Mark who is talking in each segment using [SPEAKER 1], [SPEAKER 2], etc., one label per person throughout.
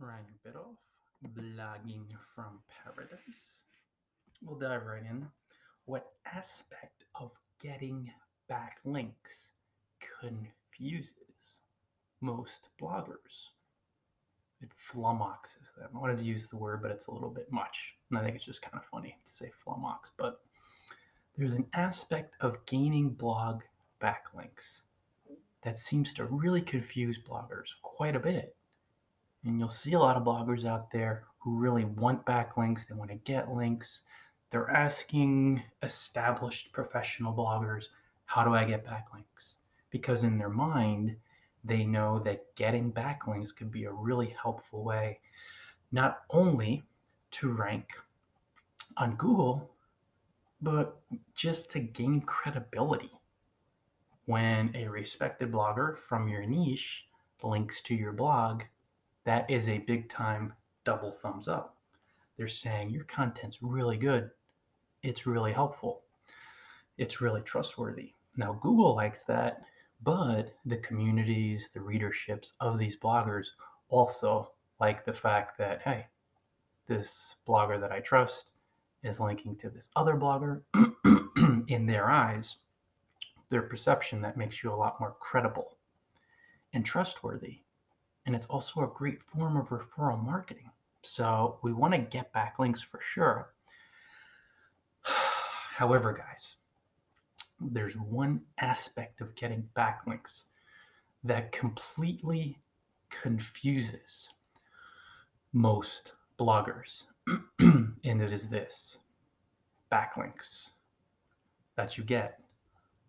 [SPEAKER 1] Ryan Biddulph, blogging from paradise. We'll dive right in. What aspect of getting backlinks confuses most bloggers? It flummoxes them. I wanted to use the word, but it's a little bit much. And I think it's just kind of funny to say flummox. But there's an aspect of gaining blog backlinks that seems to really confuse bloggers quite a bit. And you'll see a lot of bloggers out there who really want backlinks, they want to get links. They're asking established professional bloggers, How do I get backlinks? Because in their mind, they know that getting backlinks could be a really helpful way, not only to rank on Google, but just to gain credibility. When a respected blogger from your niche links to your blog, that is a big time double thumbs up. They're saying your content's really good, it's really helpful, it's really trustworthy. Now, Google likes that, but the communities, the readerships of these bloggers also like the fact that, hey, this blogger that I trust is linking to this other blogger. in their eyes, their perception that makes you a lot more credible and trustworthy and it's also a great form of referral marketing. So we want to get backlinks for sure. However, guys, there's one aspect of getting backlinks that completely confuses most bloggers, and it is this backlinks that you get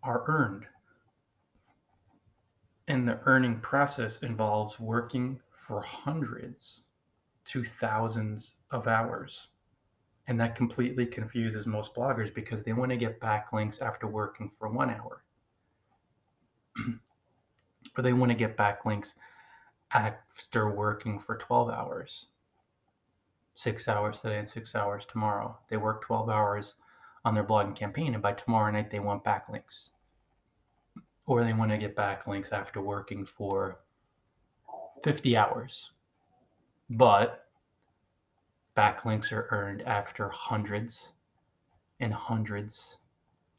[SPEAKER 1] are earned and the earning process involves working for hundreds to thousands of hours. And that completely confuses most bloggers because they want to get backlinks after working for one hour. or they want to get backlinks after working for 12 hours. Six hours today and six hours tomorrow. They work 12 hours on their blogging campaign, and by tomorrow night, they want backlinks or they want to get backlinks after working for 50 hours. But backlinks are earned after hundreds and hundreds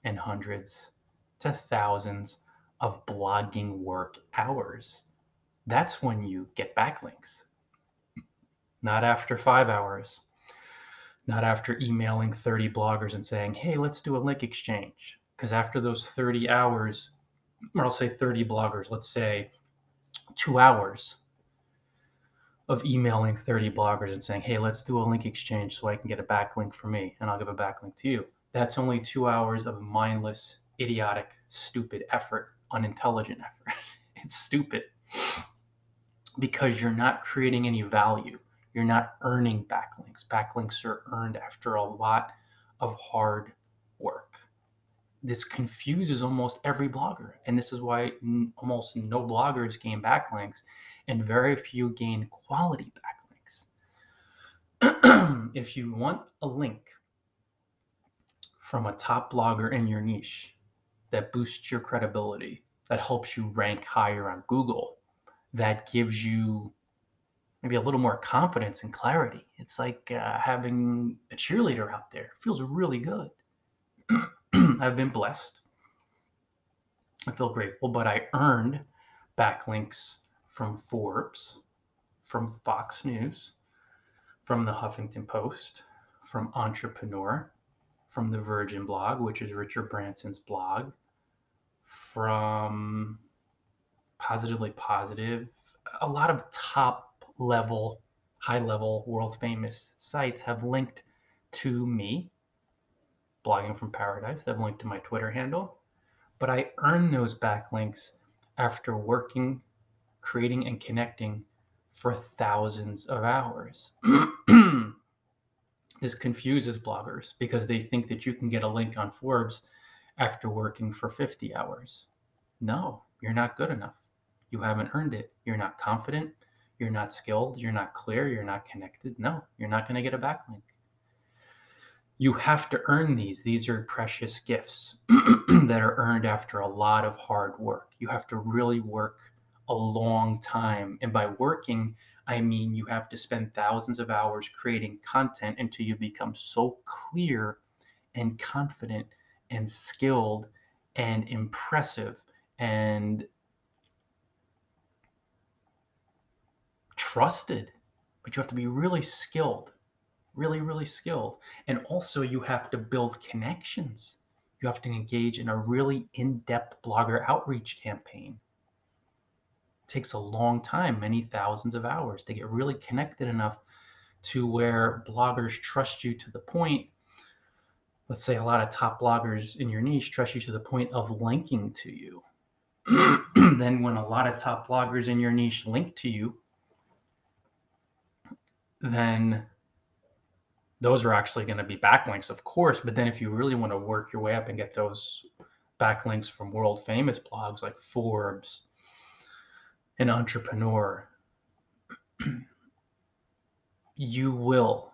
[SPEAKER 1] and hundreds to thousands of blogging work hours. That's when you get backlinks. Not after five hours, not after emailing 30 bloggers and saying, hey, let's do a link exchange. Because after those 30 hours, or I'll say 30 bloggers, let's say two hours of emailing 30 bloggers and saying, hey, let's do a link exchange so I can get a backlink for me and I'll give a backlink to you. That's only two hours of mindless, idiotic, stupid effort, unintelligent effort. it's stupid because you're not creating any value. You're not earning backlinks. Backlinks are earned after a lot of hard work this confuses almost every blogger. And this is why n- almost no bloggers gain backlinks and very few gain quality backlinks. if you want a link from a top blogger in your niche that boosts your credibility, that helps you rank higher on Google, that gives you maybe a little more confidence and clarity. It's like uh, having a cheerleader out there. It feels really good. I've been blessed. I feel grateful, but I earned backlinks from Forbes, from Fox News, from the Huffington Post, from Entrepreneur, from the Virgin blog, which is Richard Branson's blog, from Positively Positive. A lot of top level, high level, world famous sites have linked to me blogging from paradise that linked to my Twitter handle. But I earn those backlinks after working, creating, and connecting for thousands of hours. this confuses bloggers because they think that you can get a link on Forbes after working for 50 hours. No, you're not good enough. You haven't earned it. You're not confident. You're not skilled. You're not clear. You're not connected. No, you're not going to get a backlink you have to earn these. These are precious gifts that are earned after a lot of hard work. You have to really work a long time. And by working, I mean you have to spend thousands of hours creating content until you become so clear and confident and skilled and impressive and trusted. But you have to be really skilled, really, really skilled. And also, you have to build connections. You have to engage in a really in depth blogger outreach campaign. It takes a long time, many thousands of hours to get really connected enough to where bloggers trust you to the point let's say a lot of top bloggers in your niche trust you to the point of linking to you. then when a lot of top bloggers in your niche link to you, then those are actually going to be backlinks, of course. But then if you really want to work your way up and get those backlinks from world famous blogs like Forbes, an entrepreneur, you will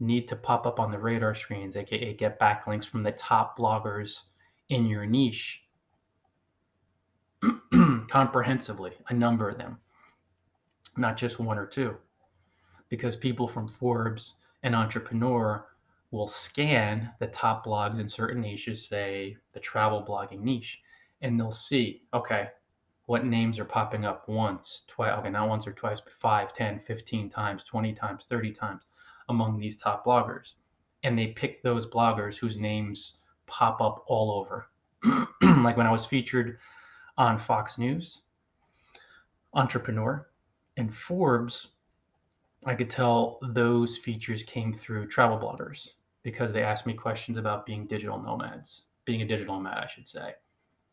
[SPEAKER 1] need to pop up on the radar screens, aka get backlinks from the top bloggers in your niche comprehensively, a number of them, not just one or two. Because people from Forbes and Entrepreneur will scan the top blogs in certain niches, say the travel blogging niche, and they'll see, okay, what names are popping up once, twice, okay, not once or twice, but 5, 10, 15 times, 20 times, 30 times among these top bloggers. And they pick those bloggers whose names pop up all over. like when I was featured on Fox News, Entrepreneur, and Forbes, I could tell those features came through travel bloggers because they asked me questions about being digital nomads, being a digital nomad, I should say,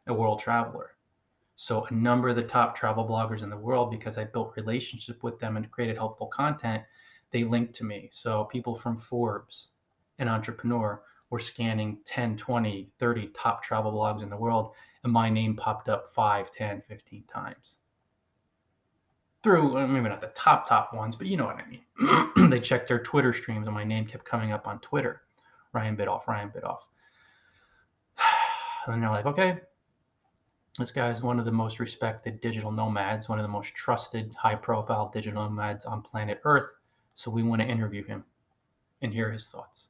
[SPEAKER 1] a world traveler. So a number of the top travel bloggers in the world, because I built relationship with them and created helpful content, they linked to me. So people from Forbes, an entrepreneur, were scanning 10, 20, 30 top travel blogs in the world, and my name popped up 5, 10, 15 times. Through uh, maybe not the top, top ones, but you know what I mean. they checked their Twitter streams, and my name kept coming up on Twitter Ryan Biddulph, Ryan Biddulph. And they're like, okay, this guy is one of the most respected digital nomads, one of the most trusted, high profile digital nomads on planet Earth. So we want to interview him and hear his thoughts.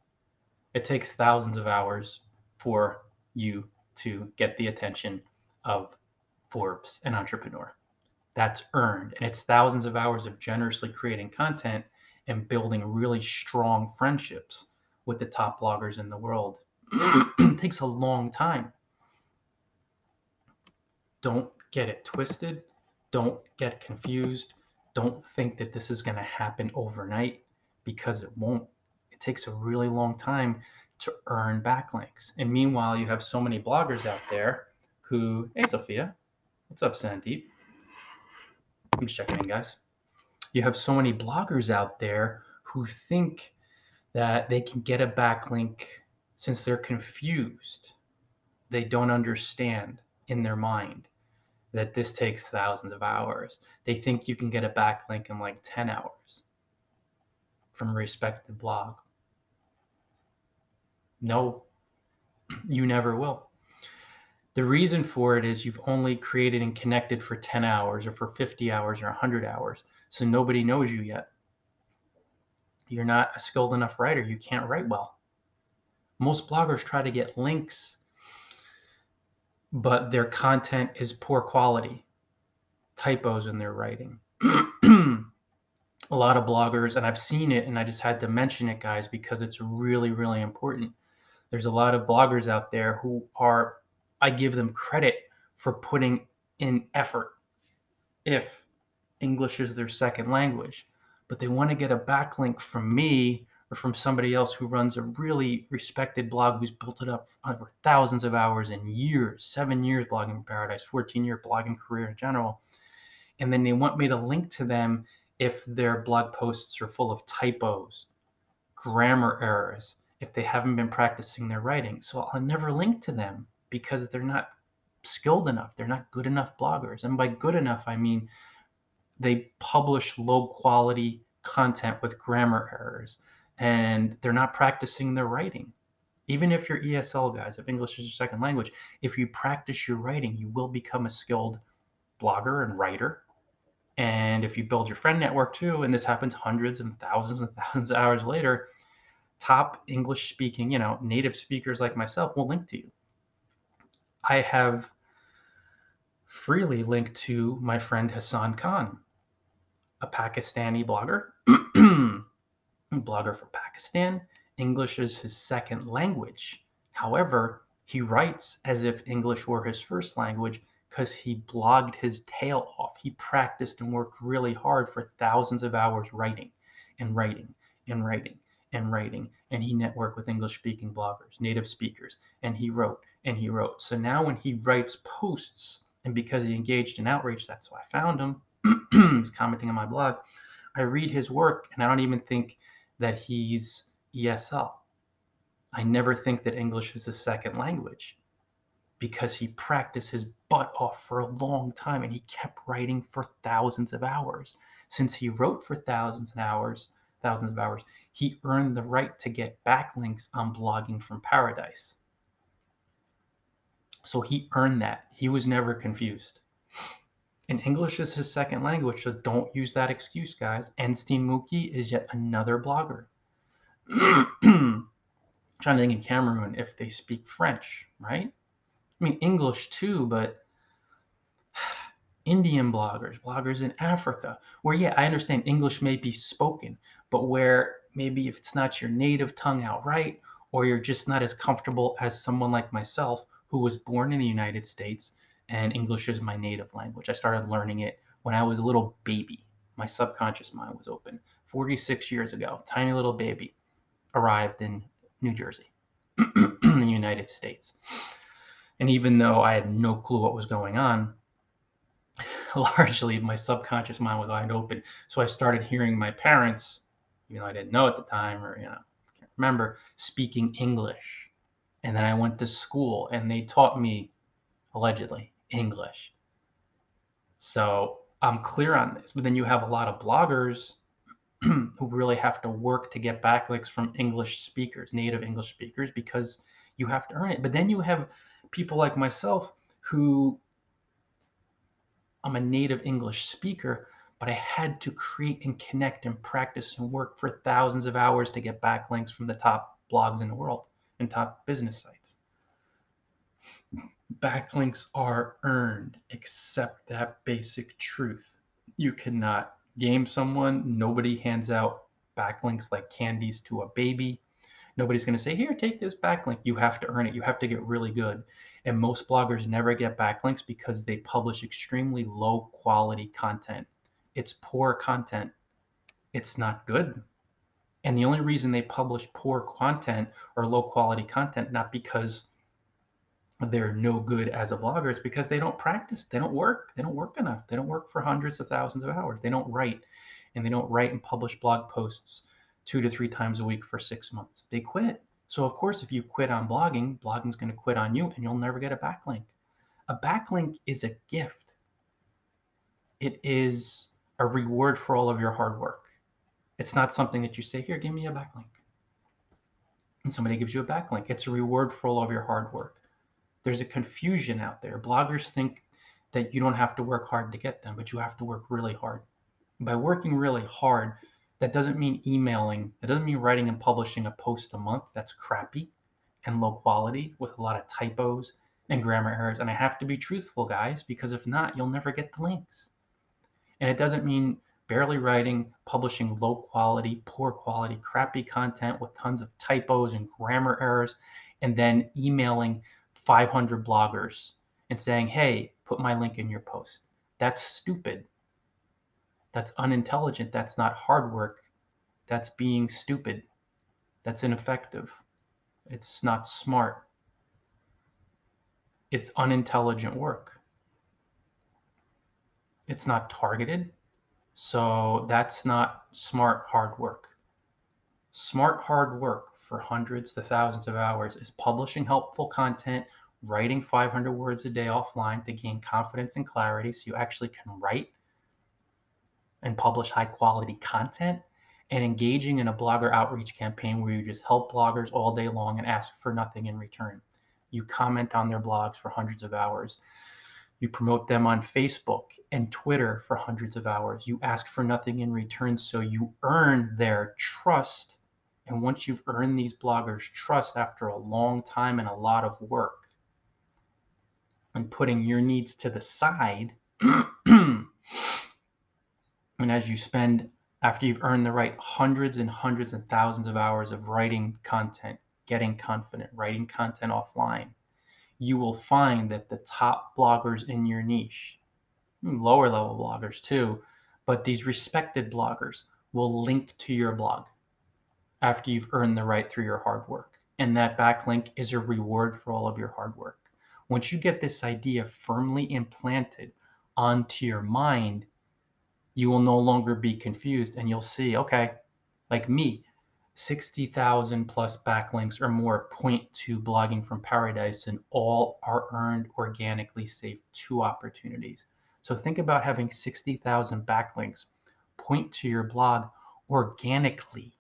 [SPEAKER 1] It takes thousands of hours for you to get the attention of Forbes, an entrepreneur. That's earned. And it's thousands of hours of generously creating content and building really strong friendships with the top bloggers in the world. it takes a long time. Don't get it twisted. Don't get confused don't think that this is going to happen overnight because it won't. It takes a really long time to earn backlinks. And meanwhile, you have so many bloggers out there who, hey, Sophia, what's up, Sandeep? I'm just checking in, guys. You have so many bloggers out there who think that they can get a backlink since they're confused. They don't understand in their mind that this takes thousands of hours. They think you can get a backlink in like 10 hours from a respected blog. No, you never will. The reason for it is you've only created and connected for 10 hours or for 50 hours or 100 hours. So nobody knows you yet. You're not a skilled enough writer. You can't write well. Most bloggers try to get links but their content is poor quality, typos in their writing. a lot of bloggers, and I've seen it, and I just had to mention it, guys, because it's really, really important. There's a lot of bloggers out there who are, I give them credit for putting in effort if English is their second language, but they want to get a backlink from me or from somebody else who runs a really respected blog who's built it up over thousands of hours and years, seven years blogging paradise, 14 year blogging career in general. And then they want me to link to them if their blog posts are full of typos, grammar errors, if they haven't been practicing their writing. So I'll never link to them because they're not skilled enough. They're not good enough bloggers. And by good enough, I mean they publish low quality content with grammar errors and they're not practicing their writing. Even if you're ESL guys, if English is your second language, if you practice your writing, you will become a skilled blogger and writer. And if you build your friend network too, and this happens hundreds and thousands and thousands of hours later, top English speaking, you know, native speakers like myself will link to you. I have freely linked to my friend Hassan Khan, a Pakistani blogger, blogger from Pakistan. English is his second language. However, he writes as if English were his first language because he blogged his tail off. He practiced and worked really hard for thousands of hours writing and writing and writing and writing. And he networked with English speaking bloggers, native speakers, and he wrote and he wrote. So now when he writes posts, and because he engaged in outreach, that's why I found him. he's commenting on my blog. I read his work and I don't even think that he's ESL. I never think that English is a second language because he practiced his butt off for a long time and he kept writing for thousands of hours. Since he wrote for thousands of hours, thousands of hours, he earned the right to get backlinks on blogging from paradise. So he earned that. He was never confused. And English is his second language, so don't use that excuse, guys. Enstine Muki is yet another blogger. trying to think in Cameroon if they speak French, right? I mean, English too, but Indian bloggers, bloggers in Africa, where, yeah, I understand English may be spoken, but where maybe if it's not your native tongue outright, or you're just not as comfortable as someone like myself who was born in the United States and English is my native language. I started learning it when I was a little baby. My subconscious mind was open. 46 years ago, tiny little baby arrived in New Jersey, in the United States. And even though I had no clue what was going on, largely my subconscious mind was wide open. So I started hearing my parents, even though I didn't know at the time or, you know, can't remember, speaking English. And then I went to school and they taught me, allegedly, English. So I'm clear on this. But then you have a lot of bloggers who really have to work to get backlinks from English speakers, native English speakers, because you have to earn it. But then you have people like myself who I'm a native English speaker, but I had to create and connect and practice and work for thousands of hours to get backlinks from the top blogs in the world and top business sites. Backlinks are earned. Accept that basic truth. You cannot game someone. Nobody hands out backlinks like candies to a baby. Nobody's going to say, Here, take this backlink. You have to earn it. You have to get really good. And most bloggers never get backlinks because they publish extremely low quality content. It's poor content, it's not good. And the only reason they publish poor content or low quality content, not because they're no good as a blogger it's because they don't practice they don't work they don't work enough they don't work for hundreds of thousands of hours they don't write and they don't write and publish blog posts two to three times a week for six months. They quit. So of course if you quit on blogging blogging's going to quit on you and you'll never get a backlink. A backlink is a gift. It is a reward for all of your hard work it's not something that you say here give me a backlink and somebody gives you a backlink it's a reward for all of your hard work there's a confusion out there. Bloggers think that you don't have to work hard to get them, but you have to work really hard. By working really hard, that doesn't mean emailing, that doesn't mean writing and publishing a post a month. That's crappy and low quality with a lot of typos and grammar errors. And I have to be truthful, guys, because if not, you'll never get the links. And it doesn't mean barely writing, publishing low quality, poor quality, crappy content with tons of typos and grammar errors, and then emailing 500 bloggers and saying, hey, put my link in your post. That's stupid. That's unintelligent. That's not hard work. That's being stupid. That's ineffective. It's not smart. It's unintelligent work. It's not targeted. So that's not smart hard work. Smart hard work for hundreds to thousands of hours is publishing helpful content, writing 500 words a day offline to gain confidence and clarity so you actually can write and publish high quality content and engaging in a blogger outreach campaign where you just help bloggers all day long and ask for nothing in return. You comment on their blogs for hundreds of hours. You promote them on Facebook and Twitter for hundreds of hours. You ask for nothing in return, so you earn their trust. And once you've earned these bloggers' trust after a long time and a lot of work, and putting your needs to the side, and as you spend, after you've earned the right hundreds and hundreds and thousands of hours of writing content, getting confident, writing content offline, you will find that the top bloggers in your niche, lower level bloggers too, but these respected bloggers will link to your blog after you've earned the right through your hard work. And that backlink is a reward for all of your hard work. Once you get this idea firmly implanted onto your mind, you will no longer be confused and you'll see, okay, like me, 60,000 plus backlinks or more point to blogging from paradise and all are earned organically save two opportunities. So think about having 60,000 backlinks point to your blog organically.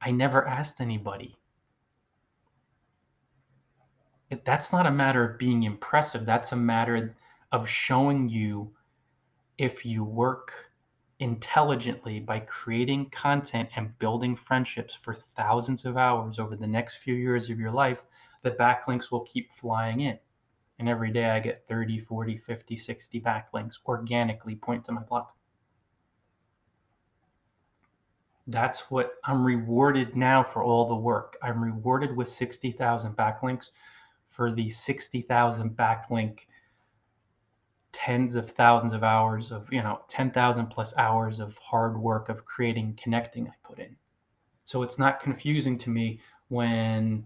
[SPEAKER 1] I never asked anybody. That's not a matter of being impressive. That's a matter of showing you if you work intelligently by creating content and building friendships for thousands of hours over the next few years of your life, the backlinks will keep flying in. And every day I get 30, 40, 50, 60 backlinks organically point to my blog. That's what I'm rewarded now for all the work. I'm rewarded with 60,000 backlinks for the 60,000 backlink tens of thousands of hours of you know 10,000 plus hours of hard work of creating connecting I put in. So it's not confusing to me when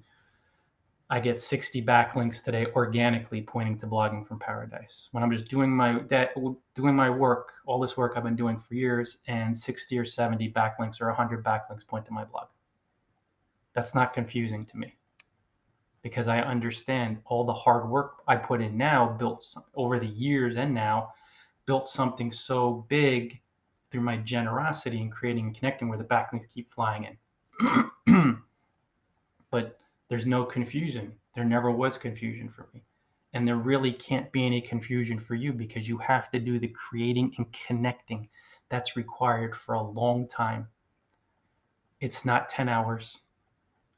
[SPEAKER 1] I get 60 backlinks today organically pointing to blogging from paradise. When I'm just doing my that doing my work, all this work I've been doing for years and 60 or 70 backlinks or 100 backlinks point to my blog. That's not confusing to me because I understand all the hard work I put in now, built over the years and now, built something so big through my generosity and creating and connecting where the backlinks keep flying in. but there's no confusion. There never was confusion for me. And there really can't be any confusion for you because you have to do the creating and connecting that's required for a long time. It's not 10 hours,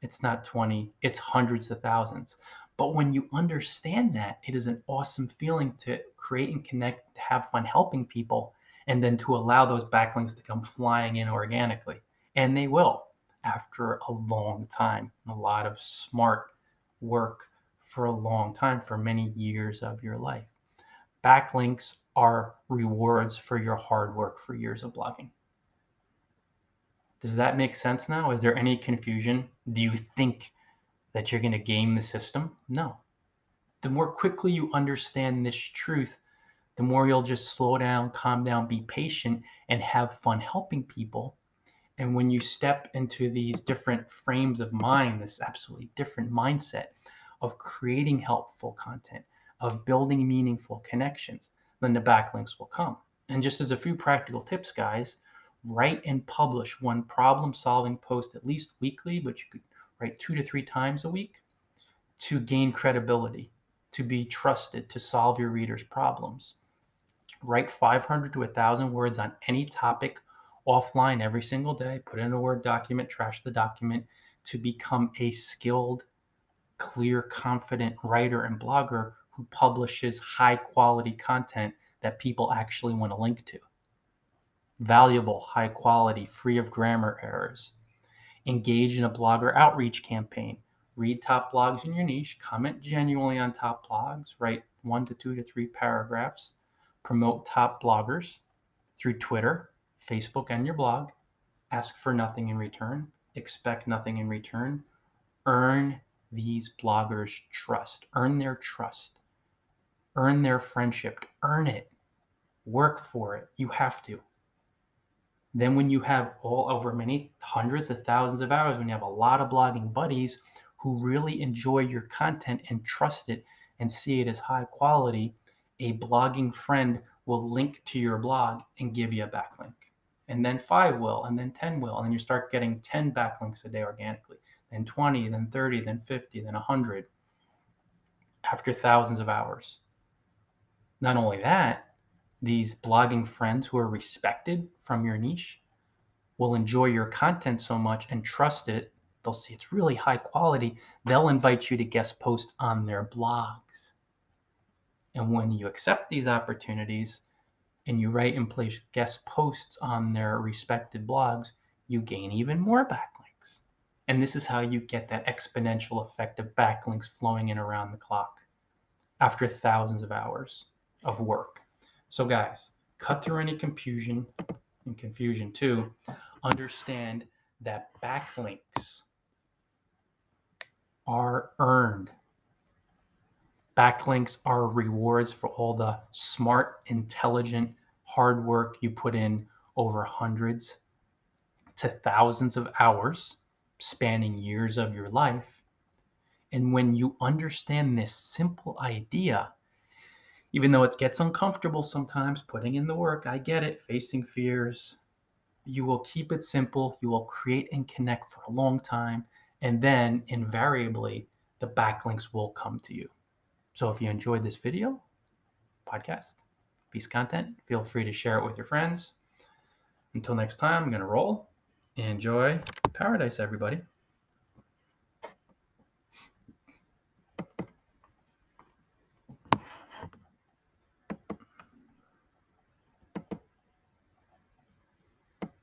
[SPEAKER 1] it's not 20, it's hundreds of thousands. But when you understand that, it is an awesome feeling to create and connect, have fun helping people, and then to allow those backlinks to come flying in organically. And they will after a long time, a lot of smart work for a long time, for many years of your life. Backlinks are rewards for your hard work for years of blogging. Does that make sense now? Is there any confusion? Do you think that you're going to game the system? No. The more quickly you understand this truth, the more you'll just slow down, calm down, be patient, and have fun helping people. And when you step into these different frames of mind, this absolutely different mindset of creating helpful content, of building meaningful connections, then the backlinks will come. And just as a few practical tips, guys, write and publish one problem solving post at least weekly, but you could write two to three times a week to gain credibility, to be trusted, to solve your readers' problems. Write 500 to 1,000 words on any topic offline every single day, put it in a Word document, trash the document to become a skilled, clear, confident writer and blogger who publishes high quality content that people actually want to link to valuable, high quality, free of grammar errors. Engage in a blogger outreach campaign. Read top blogs in your niche, comment genuinely on top blogs, write one to two to three paragraphs, promote top bloggers through Twitter, Facebook, and your blog. Ask for nothing in return, expect nothing in return. Earn these bloggers' trust, earn their trust, earn their friendship, earn it, work for it. You have to. Then, when you have all over many hundreds of thousands of hours, when you have a lot of blogging buddies who really enjoy your content and trust it and see it as high quality, a blogging friend will link to your blog and give you a backlink. And then five will, and then 10 will. And then you start getting 10 backlinks a day organically, then 20, then 30, then 50, then 100 after thousands of hours. Not only that, these blogging friends who are respected from your niche will enjoy your content so much and trust it. They'll see it's really high quality. They'll invite you to guest post on their blogs. And when you accept these opportunities and you write and place guest posts on their respected blogs, you gain even more backlinks. And this is how you get that exponential effect of backlinks flowing in around the clock after thousands of hours of work. So, guys, cut through any confusion and confusion too. Understand that backlinks are earned. Backlinks are rewards for all the smart, intelligent, hard work you put in over hundreds to thousands of hours, spanning years of your life. And when you understand this simple idea, even though it gets uncomfortable sometimes, putting in the work, I get it, facing fears, you will keep it simple. You will create and connect for a long time. And then invariably, the backlinks will come to you. So if you enjoyed this video, podcast, piece content, feel free to share it with your friends. Until next time, I'm going to roll. Enjoy paradise, everybody.